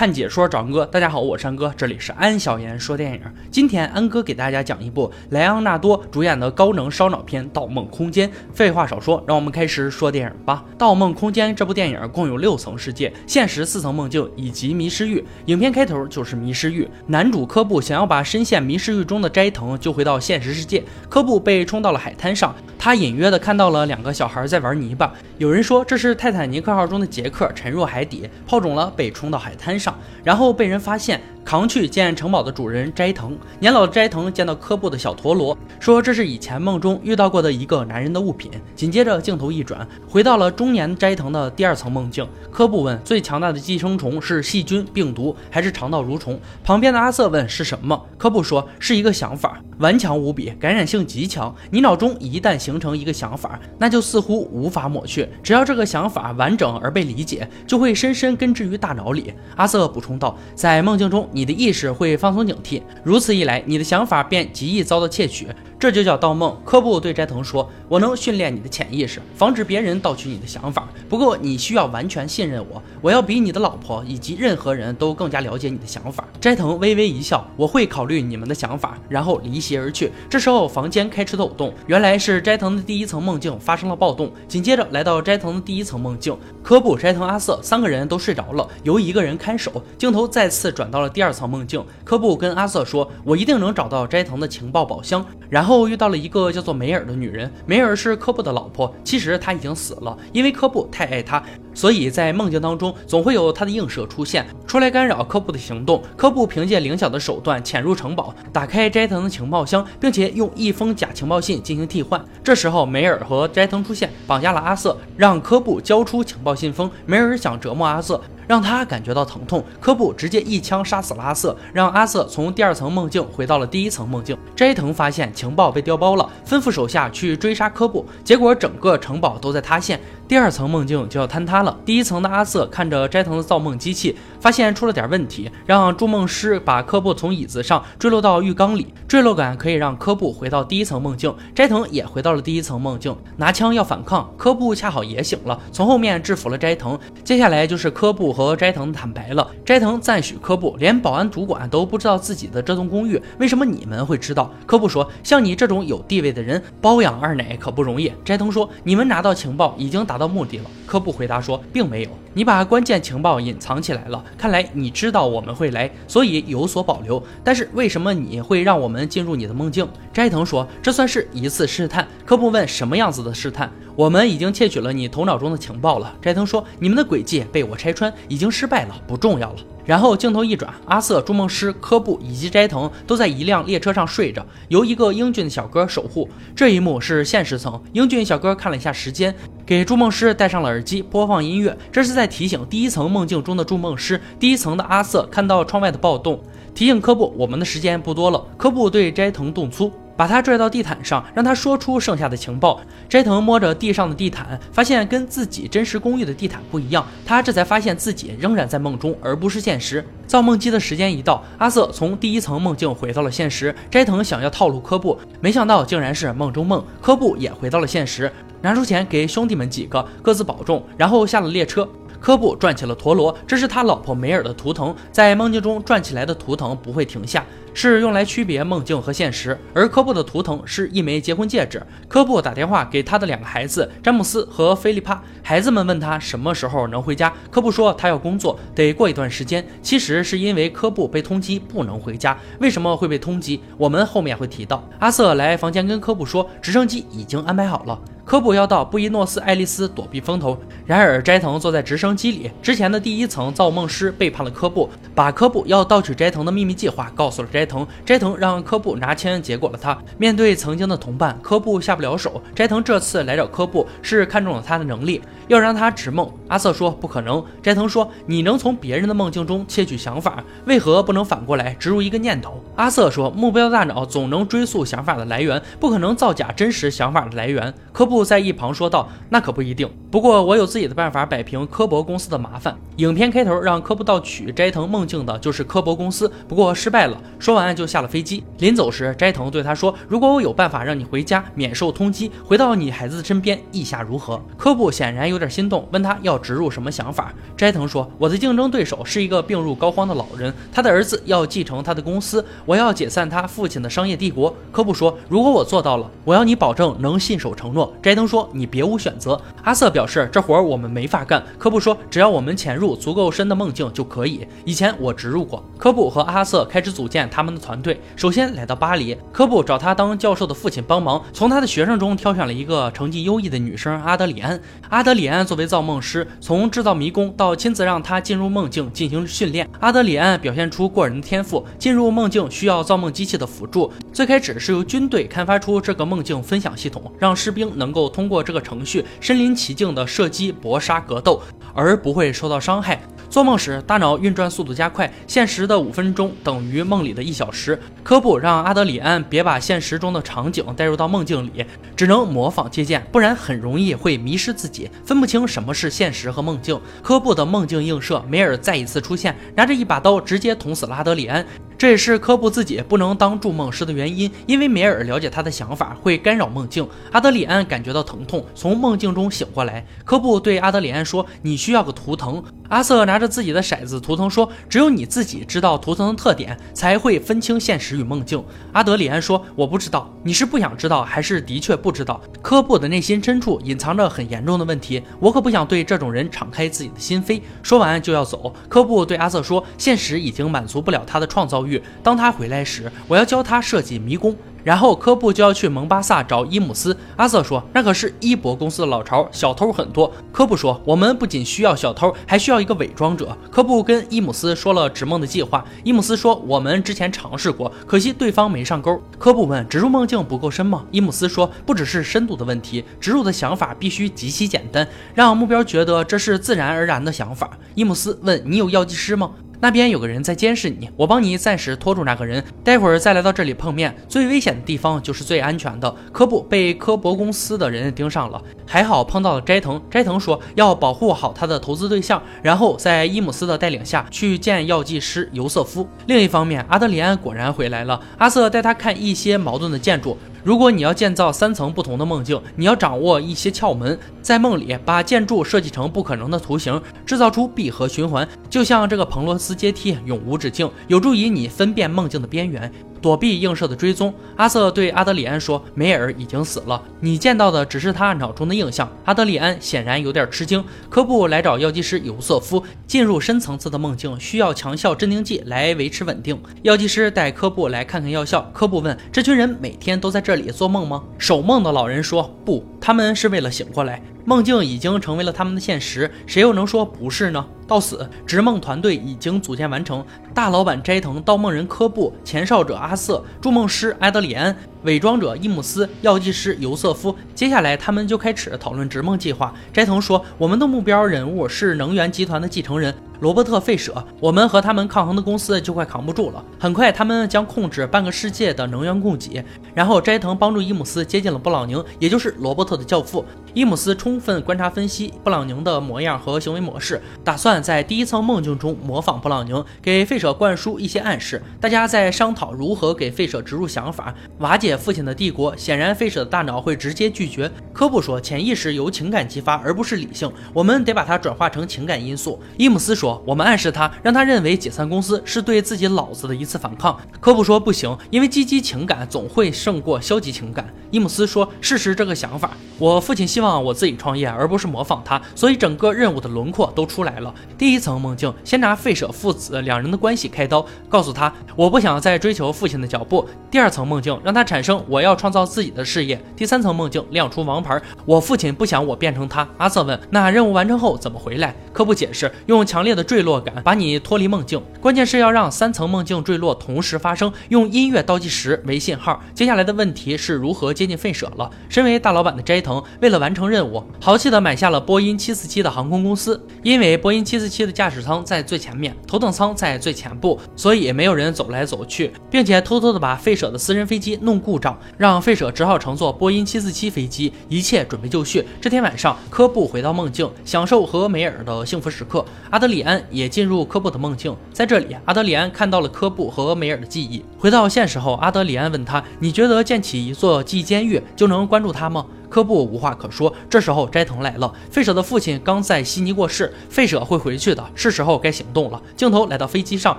看解说找安哥，大家好，我是安哥，这里是安小言说电影。今天安哥给大家讲一部莱昂纳多主演的高能烧脑片《盗梦空间》。废话少说，让我们开始说电影吧。《盗梦空间》这部电影共有六层世界，现实四层梦境以及迷失域。影片开头就是迷失域，男主科布想要把深陷迷失域中的斋藤救回到现实世界。科布被冲到了海滩上，他隐约的看到了两个小孩在玩泥巴。有人说这是泰坦尼克号中的杰克沉入海底，泡肿了，被冲到海滩上。然后被人发现。常去见城堡的主人斋藤，年老的斋藤见到科布的小陀螺，说这是以前梦中遇到过的一个男人的物品。紧接着镜头一转，回到了中年斋藤的第二层梦境。科布问：最强大的寄生虫是细菌、病毒还是肠道蠕虫？旁边的阿瑟问：是什么？科布说：是一个想法，顽强无比，感染性极强。你脑中一旦形成一个想法，那就似乎无法抹去。只要这个想法完整而被理解，就会深深根植于大脑里。阿瑟补充道：在梦境中。你你的意识会放松警惕，如此一来，你的想法便极易遭到窃取。这就叫盗梦。科布对斋藤说：“我能训练你的潜意识，防止别人盗取你的想法。不过你需要完全信任我，我要比你的老婆以及任何人都更加了解你的想法。”斋藤微微一笑：“我会考虑你们的想法。”然后离席而去。这时候房间开始抖动，原来是斋藤的第一层梦境发生了暴动。紧接着来到斋藤的第一层梦境，科布、斋藤、阿瑟三个人都睡着了，由一个人看守。镜头再次转到了第二层梦境，科布跟阿瑟说：“我一定能找到斋藤的情报宝箱。”然后后遇到了一个叫做梅尔的女人，梅尔是科布的老婆，其实她已经死了，因为科布太爱她，所以在梦境当中总会有他的映射出现，出来干扰科布的行动。科布凭借灵巧的手段潜入城堡，打开斋藤的情报箱，并且用一封假情报信进行替换。这时候梅尔和斋藤出现，绑架了阿瑟，让科布交出情报信封。梅尔想折磨阿瑟。让他感觉到疼痛，科布直接一枪杀死了阿瑟，让阿瑟从第二层梦境回到了第一层梦境。斋藤发现情报被调包了，吩咐手下去追杀科布，结果整个城堡都在塌陷，第二层梦境就要坍塌了。第一层的阿瑟看着斋藤的造梦机器，发现出了点问题，让筑梦师把科布从椅子上坠落到浴缸里，坠落感可以让科布回到第一层梦境。斋藤也回到了第一层梦境，拿枪要反抗，科布恰好也醒了，从后面制服了斋藤。接下来就是科布。和斋藤坦白了，斋藤赞许科布，连保安主管都不知道自己的这栋公寓，为什么你们会知道？科布说，像你这种有地位的人包养二奶可不容易。斋藤说，你们拿到情报已经达到目的了。科布回答说，说并没有，你把关键情报隐藏起来了，看来你知道我们会来，所以有所保留。但是为什么你会让我们进入你的梦境？斋藤说，这算是一次试探。科布问，什么样子的试探？我们已经窃取了你头脑中的情报了。斋藤说：“你们的诡计被我拆穿，已经失败了，不重要了。”然后镜头一转，阿瑟、筑梦师、科布以及斋藤都在一辆列车上睡着，由一个英俊的小哥守护。这一幕是现实层，英俊小哥看了一下时间，给筑梦师戴上了耳机，播放音乐，这是在提醒第一层梦境中的筑梦师。第一层的阿瑟看到窗外的暴动，提醒科布：“我们的时间不多了。”科布对斋藤动粗。把他拽到地毯上，让他说出剩下的情报。斋藤摸着地上的地毯，发现跟自己真实公寓的地毯不一样。他这才发现自己仍然在梦中，而不是现实。造梦机的时间一到，阿瑟从第一层梦境回到了现实。斋藤想要套路科布，没想到竟然是梦中梦。科布也回到了现实，拿出钱给兄弟们几个，各自保重，然后下了列车。科布转起了陀螺，这是他老婆梅尔的图腾，在梦境中转起来的图腾不会停下。是用来区别梦境和现实，而科布的图腾是一枚结婚戒指。科布打电话给他的两个孩子詹姆斯和菲利帕，孩子们问他什么时候能回家。科布说他要工作，得过一段时间。其实是因为科布被通缉不能回家。为什么会被通缉？我们后面会提到。阿瑟来房间跟科布说，直升机已经安排好了。科布要到布宜诺斯艾利斯躲避风头。然而斋藤坐在直升机里。之前的第一层造梦师背叛了科布，把科布要盗取斋藤的秘密计划告诉了斋。斋藤，斋藤让科布拿枪结果了他。面对曾经的同伴，科布下不了手。斋藤这次来找科布是看中了他的能力，要让他直梦。阿瑟说不可能。斋藤说你能从别人的梦境中窃取想法，为何不能反过来植入一个念头？阿瑟说目标大脑总能追溯想法的来源，不可能造假真实想法的来源。科布在一旁说道：“那可不一定。不过我有自己的办法摆平科博公司的麻烦。”影片开头让科布盗取斋藤梦境的就是科博公司，不过失败了。说完就下了飞机。临走时，斋藤对他说：“如果我有办法让你回家免受通缉，回到你孩子的身边，意下如何？”科布显然有点心动，问他要植入什么想法。斋藤说：“我的竞争对手是一个病入膏肓的老人，他的儿子要继承他的公司，我要解散他父亲的商业帝国。”科布说：“如果我做到了，我要你保证能信守承诺。”斋藤说：“你别无选择。”阿瑟表示：“这活儿我们没法干。”科布说：“只要我们潜入足够深的梦境就可以。以前我植入过。”科布和阿瑟开始组建他他们的团队。首先来到巴黎，科布找他当教授的父亲帮忙，从他的学生中挑选了一个成绩优异的女生阿德里安。阿德里安作为造梦师，从制造迷宫到亲自让他进入梦境进行训练，阿德里安表现出过人的天赋。进入梦境需要造梦机器的辅助，最开始是由军队开发出这个梦境分享系统，让士兵能够通过这个程序身临其境的射击、搏杀、格斗，而不会受到伤害。做梦时，大脑运转速度加快，现实的五分钟等于梦里的一小时。科布让阿德里安别把现实中的场景带入到梦境里，只能模仿借鉴，不然很容易会迷失自己，分不清什么是现实和梦境。科布的梦境映射，梅尔再一次出现，拿着一把刀直接捅死了阿德里安。这也是科布自己不能当筑梦师的原因，因为梅尔了解他的想法会干扰梦境。阿德里安感觉到疼痛，从梦境中醒过来。科布对阿德里安说：“你需要个图腾。”阿瑟拿着自己的骰子图腾说：“只有你自己知道图腾的特点，才会分清现实与梦境。”阿德里安说：“我不知道，你是不想知道，还是的确不知道？”科布的内心深处隐藏着很严重的问题，我可不想对这种人敞开自己的心扉。说完就要走，科布对阿瑟说：“现实已经满足不了他的创造欲。”当他回来时，我要教他设计迷宫。然后科布就要去蒙巴萨找伊姆斯。阿瑟说：“那可是伊博公司的老巢，小偷很多。”科布说：“我们不仅需要小偷，还需要一个伪装者。”科布跟伊姆斯说了植梦的计划。伊姆斯说：“我们之前尝试过，可惜对方没上钩。”科布问：“植入梦境不够深吗？”伊姆斯说：“不只是深度的问题，植入的想法必须极其简单，让目标觉得这是自然而然的想法。”伊姆斯问：“你有药剂师吗？”那边有个人在监视你，我帮你暂时拖住那个人，待会儿再来到这里碰面。最危险的地方就是最安全的。科布被科博公司的人盯上了，还好碰到了斋藤。斋藤说要保护好他的投资对象，然后在伊姆斯的带领下去见药剂师尤瑟夫。另一方面，阿德里安果然回来了。阿瑟带他看一些矛盾的建筑。如果你要建造三层不同的梦境，你要掌握一些窍门，在梦里把建筑设计成不可能的图形，制造出闭合循环，就像这个彭罗斯阶梯，永无止境，有助于你分辨梦境的边缘。躲避映射的追踪，阿瑟对阿德里安说：“梅尔已经死了，你见到的只是他脑中的印象。”阿德里安显然有点吃惊。科布来找药剂师尤瑟夫，进入深层次的梦境需要强效镇定剂来维持稳定。药剂师带科布来看看药效。科布问：“这群人每天都在这里做梦吗？”守梦的老人说：“不，他们是为了醒过来。梦境已经成为了他们的现实，谁又能说不是呢？”到死，执梦团队已经组建完成。大老板斋藤、盗梦人科布、前哨者阿瑟、筑梦师埃德里安、伪装者伊姆斯、药剂师尤瑟夫。接下来，他们就开始讨论执梦计划。斋藤说：“我们的目标人物是能源集团的继承人。”罗伯特·费舍，我们和他们抗衡的公司就快扛不住了。很快，他们将控制半个世界的能源供给。然后，斋藤帮助伊姆斯接近了布朗宁，也就是罗伯特的教父。伊姆斯充分观察分析布朗宁的模样和行为模式，打算在第一层梦境中模仿布朗宁，给费舍灌输一些暗示。大家在商讨如何给费舍植入想法，瓦解父亲的帝国。显然，费舍的大脑会直接拒绝。科布说：“潜意识由情感激发，而不是理性，我们得把它转化成情感因素。”伊姆斯说。我们暗示他，让他认为解散公司是对自己老子的一次反抗。科布说不行，因为积极情感总会胜过消极情感。伊姆斯说，事实这个想法，我父亲希望我自己创业，而不是模仿他，所以整个任务的轮廓都出来了。第一层梦境，先拿费舍父子两人的关系开刀，告诉他我不想再追求父亲的脚步。第二层梦境，让他产生我要创造自己的事业。第三层梦境，亮出王牌，我父亲不想我变成他。阿瑟问，那任务完成后怎么回来？科布解释，用强烈的坠落感把你脱离梦境，关键是要让三层梦境坠落同时发生，用音乐倒计时为信号。接下来的问题是如何接近费舍了。身为大老板的斋藤，为了完成任务，豪气的买下了波音747的航空公司。因为波音七四七的驾驶舱在最前面，头等舱在最前部，所以没有人走来走去，并且偷偷的把费舍的私人飞机弄故障，让费舍只好乘坐波音七四七飞机，一切准备就绪。这天晚上，科布回到梦境，享受和梅尔的幸福时刻。阿德里安也进入科布的梦境，在这里，阿德里安看到了科布和梅尔的记忆。回到现实后，阿德里安问他：“你觉得建起一座记忆监狱就能关注他吗？”科布无话可说。这时候，斋藤来了。费舍的父亲刚在悉尼过世，费舍会回去的，是时候该行动了。镜头来到飞机上，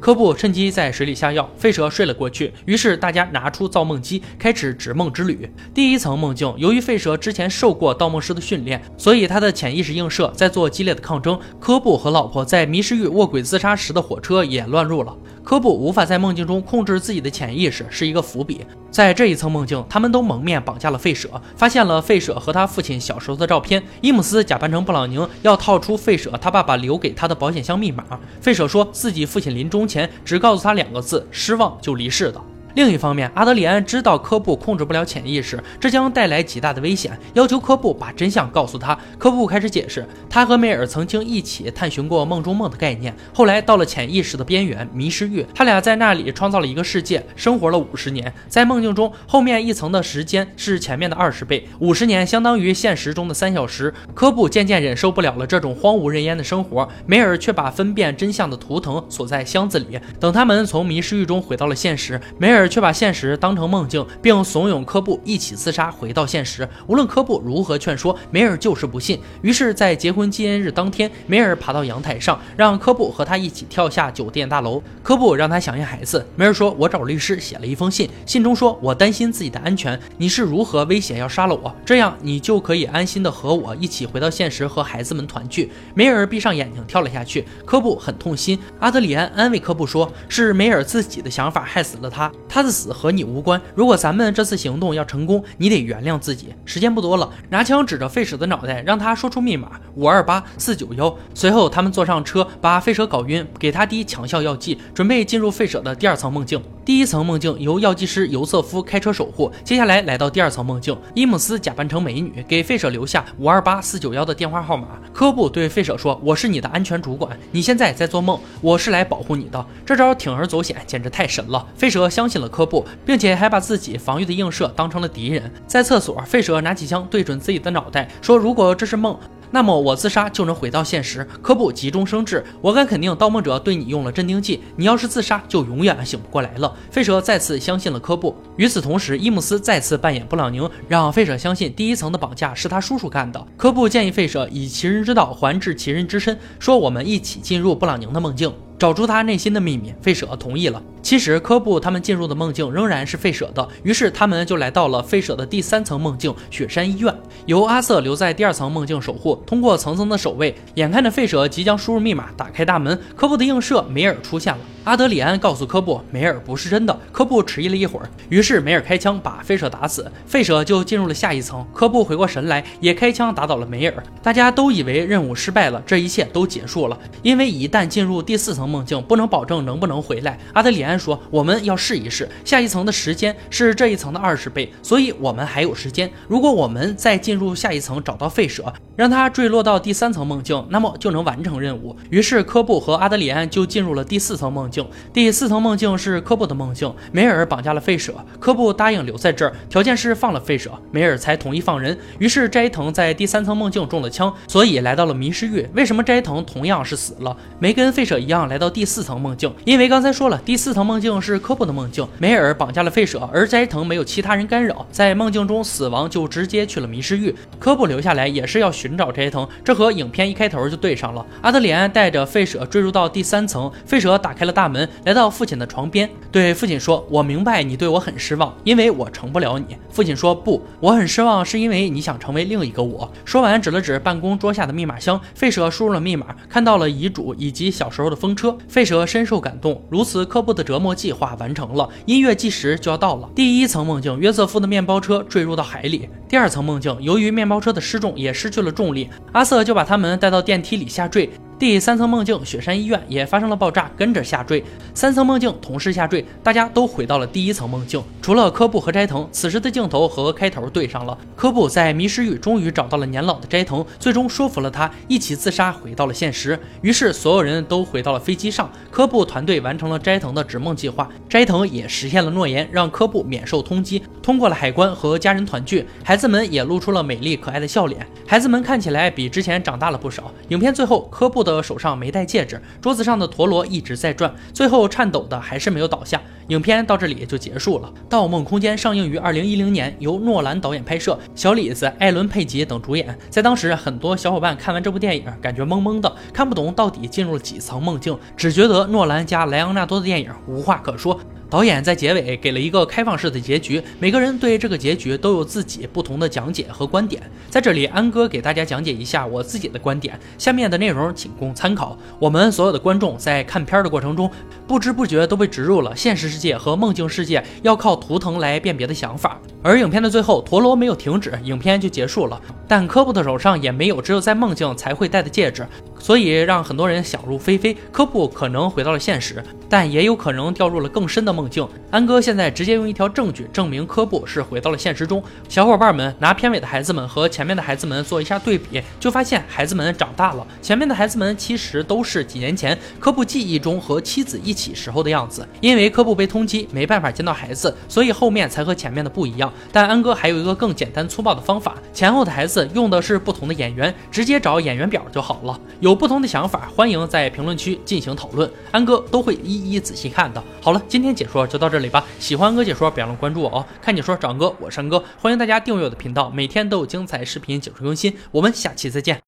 科布趁机在水里下药，费舍睡了过去。于是大家拿出造梦机，开始执梦之旅。第一层梦境，由于费舍之前受过盗梦师的训练，所以他的潜意识映射在做激烈的抗争。科布和老婆在迷失域卧轨自杀时的火车也乱入了。科布无法在梦境中控制自己的潜意识，是一个伏笔。在这一层梦境，他们都蒙面绑架了费舍，发现了费舍和他父亲小时候的照片。伊姆斯假扮成布朗宁，要套出费舍他爸爸留给他的保险箱密码。费舍说自己父亲临终前只告诉他两个字：失望就离世的。另一方面，阿德里安知道科布控制不了潜意识，这将带来极大的危险，要求科布把真相告诉他。科布开始解释，他和梅尔曾经一起探寻过梦中梦的概念，后来到了潜意识的边缘迷失域，他俩在那里创造了一个世界，生活了五十年。在梦境中，后面一层的时间是前面的二十倍，五十年相当于现实中的三小时。科布渐渐忍受不了了这种荒无人烟的生活，梅尔却把分辨真相的图腾锁在箱子里。等他们从迷失域中回到了现实，梅尔。却把现实当成梦境，并怂恿科布一起自杀，回到现实。无论科布如何劝说，梅尔就是不信。于是，在结婚纪念日当天，梅尔爬到阳台上，让科布和他一起跳下酒店大楼。科布让他想念孩子。梅尔说：“我找律师写了一封信，信中说我担心自己的安全。你是如何威胁要杀了我？这样你就可以安心的和我一起回到现实，和孩子们团聚。”梅尔闭上眼睛跳了下去。科布很痛心。阿德里安安慰科布说：“是梅尔自己的想法害死了他。”他他的死和你无关。如果咱们这次行动要成功，你得原谅自己。时间不多了，拿枪指着费舍的脑袋，让他说出密码五二八四九幺。随后他们坐上车，把费舍搞晕，给他滴强效药剂，准备进入费舍的第二层梦境。第一层梦境由药剂师尤瑟夫开车守护。接下来来到第二层梦境，伊姆斯假扮成美女，给费舍留下五二八四九幺的电话号码。科布对费舍说：“我是你的安全主管，你现在在做梦，我是来保护你的。”这招铤而走险，简直太神了。费舍相信了科布。并且还把自己防御的映射当成了敌人。在厕所，费舍拿起枪对准自己的脑袋，说：“如果这是梦。”那么我自杀就能回到现实。科布急中生智，我敢肯定盗梦者对你用了镇定剂。你要是自杀，就永远醒不过来了。费舍再次相信了科布。与此同时，伊姆斯再次扮演布朗宁，让费舍相信第一层的绑架是他叔叔干的。科布建议费舍以其人之道还治其人之身，说我们一起进入布朗宁的梦境，找出他内心的秘密。费舍同意了。其实科布他们进入的梦境仍然是费舍的，于是他们就来到了费舍的第三层梦境——雪山医院，由阿瑟留在第二层梦境守护。通过层层的守卫，眼看着费舍即将输入密码打开大门，科布的映射梅尔出现了。阿德里安告诉科布，梅尔不是真的。科布迟疑了一会儿，于是梅尔开枪把费舍打死，费舍就进入了下一层。科布回过神来，也开枪打倒了梅尔。大家都以为任务失败了，这一切都结束了。因为一旦进入第四层梦境，不能保证能不能回来。阿德里安说：“我们要试一试，下一层的时间是这一层的二十倍，所以我们还有时间。如果我们再进入下一层，找到费舍，让他坠落到第三层梦境，那么就能完成任务。”于是科布和阿德里安就进入了第四层梦境。第四层梦境是科布的梦境，梅尔绑架了费舍，科布答应留在这儿，条件是放了费舍，梅尔才同意放人。于是斋藤在第三层梦境中了枪，所以来到了迷失域。为什么斋藤同样是死了，没跟费舍一样来到第四层梦境？因为刚才说了，第四层梦境是科布的梦境，梅尔绑架了费舍，而斋藤没有其他人干扰，在梦境中死亡就直接去了迷失域。科布留下来也是要寻找斋藤，这和影片一开头就对上了。阿德里安带着费舍坠入到第三层，费舍打开了大门。来到父亲的床边，对父亲说：“我明白你对我很失望，因为我成不了你。”父亲说：“不，我很失望，是因为你想成为另一个我。”说完，指了指办公桌下的密码箱。费舍输入了密码，看到了遗嘱以及小时候的风车。费舍深受感动，如此科布的折磨计划完成了。音乐计时就要到了。第一层梦境，约瑟夫的面包车坠入到海里。第二层梦境，由于面包车的失重，也失去了重力，阿瑟就把他们带到电梯里下坠。第三层梦境，雪山医院也发生了爆炸，跟着下坠。三层梦境同时下坠，大家都回到了第一层梦境，除了科布和斋藤。此时的镜头和开头对上了，科布在迷失域终于找到了年老的斋藤，最终说服了他一起自杀，回到了现实。于是所有人都回到了飞机上，科布团队完成了斋藤的指梦计划，斋藤也实现了诺言，让科布免受通缉，通过了海关和家人团聚。孩子们也露出了美丽可爱的笑脸，孩子们看起来比之前长大了不少。影片最后，科布。的手上没戴戒指，桌子上的陀螺一直在转，最后颤抖的还是没有倒下。影片到这里就结束了。《盗梦空间》上映于二零一零年，由诺兰导演拍摄，小李子、艾伦·佩吉等主演。在当时，很多小伙伴看完这部电影，感觉懵懵的，看不懂到底进入了几层梦境，只觉得诺兰加莱昂纳多的电影无话可说。导演在结尾给了一个开放式的结局，每个人对这个结局都有自己不同的讲解和观点。在这里，安哥给大家讲解一下我自己的观点，下面的内容仅供参考。我们所有的观众在看片的过程中，不知不觉都被植入了现实世界和梦境世界要靠图腾来辨别的想法。而影片的最后，陀螺没有停止，影片就结束了。但科布的手上也没有只有在梦境才会戴的戒指。所以让很多人想入非非，科布可能回到了现实，但也有可能掉入了更深的梦境。安哥现在直接用一条证据证明科布是回到了现实中。小伙伴们拿片尾的孩子们和前面的孩子们做一下对比，就发现孩子们长大了。前面的孩子们其实都是几年前科布记忆中和妻子一起时候的样子。因为科布被通缉，没办法见到孩子，所以后面才和前面的不一样。但安哥还有一个更简单粗暴的方法，前后的孩子用的是不同的演员，直接找演员表就好了。有不同的想法，欢迎在评论区进行讨论，安哥都会一一仔细看的。好了，今天解说就到这里吧。喜欢安哥解说，别忘了关注我哦。看解说找安哥，我是安哥，欢迎大家订阅我的频道，每天都有精彩视频解说更新。我们下期再见。